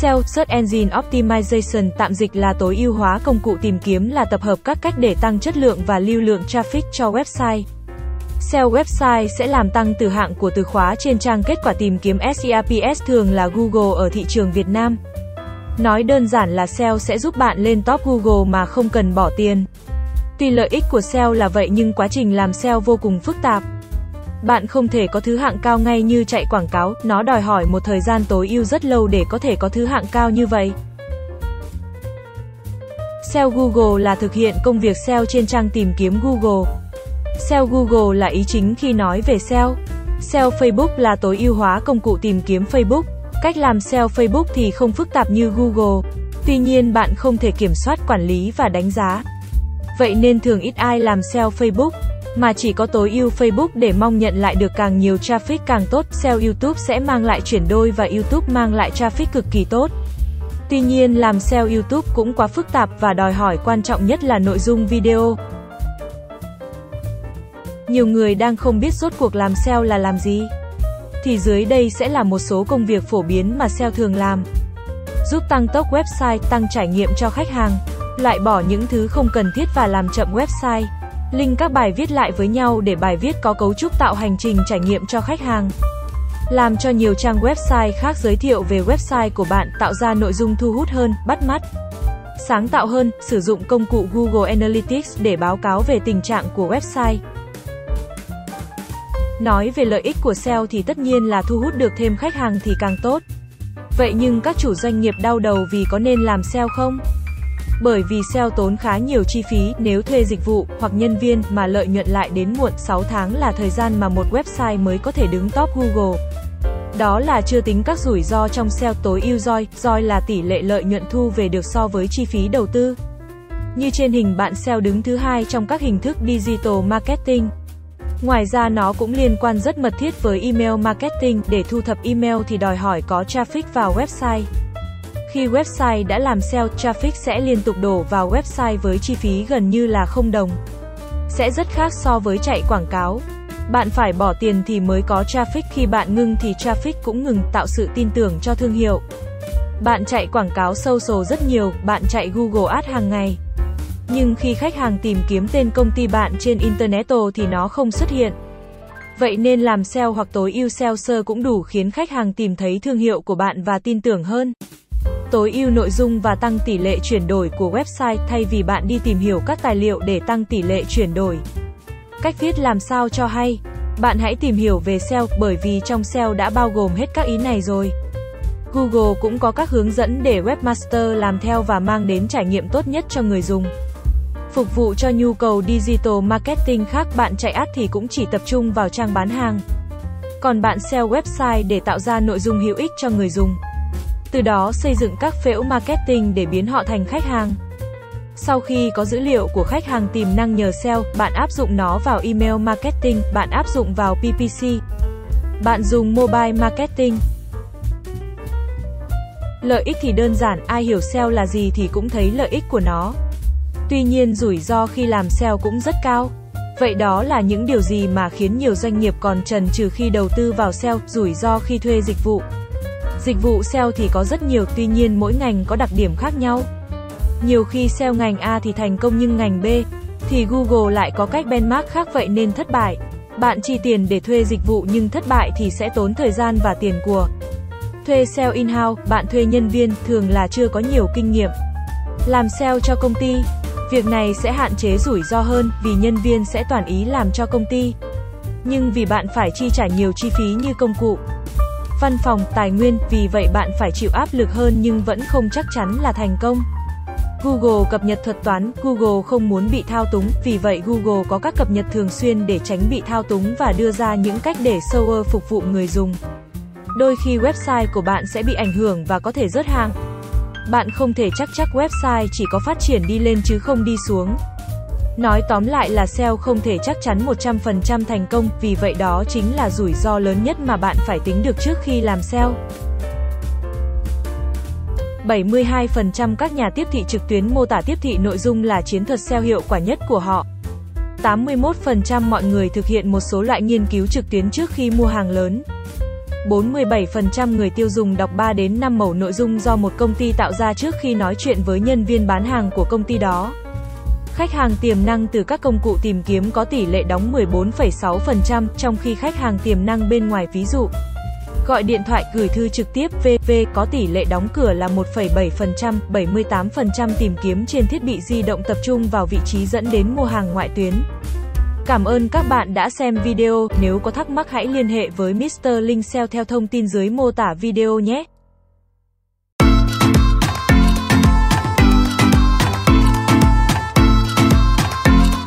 SEO Search Engine Optimization tạm dịch là tối ưu hóa công cụ tìm kiếm là tập hợp các cách để tăng chất lượng và lưu lượng traffic cho website. SEO website sẽ làm tăng từ hạng của từ khóa trên trang kết quả tìm kiếm SERPs thường là Google ở thị trường Việt Nam. Nói đơn giản là SEO sẽ giúp bạn lên top Google mà không cần bỏ tiền. Tuy lợi ích của SEO là vậy nhưng quá trình làm SEO vô cùng phức tạp. Bạn không thể có thứ hạng cao ngay như chạy quảng cáo, nó đòi hỏi một thời gian tối ưu rất lâu để có thể có thứ hạng cao như vậy. SEO Google là thực hiện công việc SEO trên trang tìm kiếm Google. SEO Google là ý chính khi nói về SEO. SEO Facebook là tối ưu hóa công cụ tìm kiếm Facebook. Cách làm SEO Facebook thì không phức tạp như Google. Tuy nhiên bạn không thể kiểm soát quản lý và đánh giá. Vậy nên thường ít ai làm SEO Facebook mà chỉ có tối ưu Facebook để mong nhận lại được càng nhiều traffic càng tốt. SEO YouTube sẽ mang lại chuyển đôi và YouTube mang lại traffic cực kỳ tốt. Tuy nhiên làm SEO YouTube cũng quá phức tạp và đòi hỏi quan trọng nhất là nội dung video. Nhiều người đang không biết rốt cuộc làm SEO là làm gì. Thì dưới đây sẽ là một số công việc phổ biến mà SEO thường làm. Giúp tăng tốc website, tăng trải nghiệm cho khách hàng, loại bỏ những thứ không cần thiết và làm chậm website. Link các bài viết lại với nhau để bài viết có cấu trúc tạo hành trình trải nghiệm cho khách hàng. Làm cho nhiều trang website khác giới thiệu về website của bạn, tạo ra nội dung thu hút hơn, bắt mắt. Sáng tạo hơn, sử dụng công cụ Google Analytics để báo cáo về tình trạng của website. Nói về lợi ích của SEO thì tất nhiên là thu hút được thêm khách hàng thì càng tốt. Vậy nhưng các chủ doanh nghiệp đau đầu vì có nên làm SEO không? Bởi vì SEO tốn khá nhiều chi phí nếu thuê dịch vụ hoặc nhân viên mà lợi nhuận lại đến muộn 6 tháng là thời gian mà một website mới có thể đứng top Google. Đó là chưa tính các rủi ro trong SEO tối ưu ROI, ROI là tỷ lệ lợi nhuận thu về được so với chi phí đầu tư. Như trên hình bạn SEO đứng thứ hai trong các hình thức digital marketing. Ngoài ra nó cũng liên quan rất mật thiết với email marketing, để thu thập email thì đòi hỏi có traffic vào website. Khi website đã làm SEO, traffic sẽ liên tục đổ vào website với chi phí gần như là không đồng. Sẽ rất khác so với chạy quảng cáo. Bạn phải bỏ tiền thì mới có traffic, khi bạn ngưng thì traffic cũng ngừng, tạo sự tin tưởng cho thương hiệu. Bạn chạy quảng cáo social rất nhiều, bạn chạy Google Ads hàng ngày. Nhưng khi khách hàng tìm kiếm tên công ty bạn trên Internet thì nó không xuất hiện. Vậy nên làm SEO hoặc tối ưu SEO sơ cũng đủ khiến khách hàng tìm thấy thương hiệu của bạn và tin tưởng hơn. Tối ưu nội dung và tăng tỷ lệ chuyển đổi của website thay vì bạn đi tìm hiểu các tài liệu để tăng tỷ lệ chuyển đổi. Cách viết làm sao cho hay? Bạn hãy tìm hiểu về SEO, bởi vì trong SEO đã bao gồm hết các ý này rồi. Google cũng có các hướng dẫn để webmaster làm theo và mang đến trải nghiệm tốt nhất cho người dùng. Phục vụ cho nhu cầu digital marketing khác, bạn chạy ad thì cũng chỉ tập trung vào trang bán hàng. Còn bạn SEO website để tạo ra nội dung hữu ích cho người dùng. Từ đó xây dựng các phễu marketing để biến họ thành khách hàng. Sau khi có dữ liệu của khách hàng tiềm năng nhờ SEO, bạn áp dụng nó vào email marketing, bạn áp dụng vào PPC. Bạn dùng mobile marketing. Lợi ích thì đơn giản, ai hiểu SEO là gì thì cũng thấy lợi ích của nó. Tuy nhiên rủi ro khi làm SEO cũng rất cao. Vậy đó là những điều gì mà khiến nhiều doanh nghiệp còn trần trừ khi đầu tư vào SEO, rủi ro khi thuê dịch vụ. Dịch vụ SEO thì có rất nhiều, tuy nhiên mỗi ngành có đặc điểm khác nhau. Nhiều khi SEO ngành A thì thành công nhưng ngành B thì Google lại có cách benchmark khác vậy nên thất bại. Bạn chi tiền để thuê dịch vụ nhưng thất bại thì sẽ tốn thời gian và tiền của. Thuê SEO in-house, bạn thuê nhân viên thường là chưa có nhiều kinh nghiệm. Làm SEO cho công ty, việc này sẽ hạn chế rủi ro hơn vì nhân viên sẽ toàn ý làm cho công ty. Nhưng vì bạn phải chi trả nhiều chi phí như công cụ, văn phòng, tài nguyên, vì vậy bạn phải chịu áp lực hơn nhưng vẫn không chắc chắn là thành công. Google cập nhật thuật toán, Google không muốn bị thao túng, vì vậy Google có các cập nhật thường xuyên để tránh bị thao túng và đưa ra những cách để server phục vụ người dùng. Đôi khi website của bạn sẽ bị ảnh hưởng và có thể rớt hàng. Bạn không thể chắc chắc website chỉ có phát triển đi lên chứ không đi xuống. Nói tóm lại là SEO không thể chắc chắn 100% thành công, vì vậy đó chính là rủi ro lớn nhất mà bạn phải tính được trước khi làm SEO. 72% các nhà tiếp thị trực tuyến mô tả tiếp thị nội dung là chiến thuật SEO hiệu quả nhất của họ. 81% mọi người thực hiện một số loại nghiên cứu trực tuyến trước khi mua hàng lớn. 47% người tiêu dùng đọc 3 đến 5 mẫu nội dung do một công ty tạo ra trước khi nói chuyện với nhân viên bán hàng của công ty đó. Khách hàng tiềm năng từ các công cụ tìm kiếm có tỷ lệ đóng 14,6%, trong khi khách hàng tiềm năng bên ngoài ví dụ Gọi điện thoại, gửi thư trực tiếp VV có tỷ lệ đóng cửa là 1,7%, 78% tìm kiếm trên thiết bị di động tập trung vào vị trí dẫn đến mua hàng ngoại tuyến. Cảm ơn các bạn đã xem video, nếu có thắc mắc hãy liên hệ với Mr. Linh Sale theo thông tin dưới mô tả video nhé.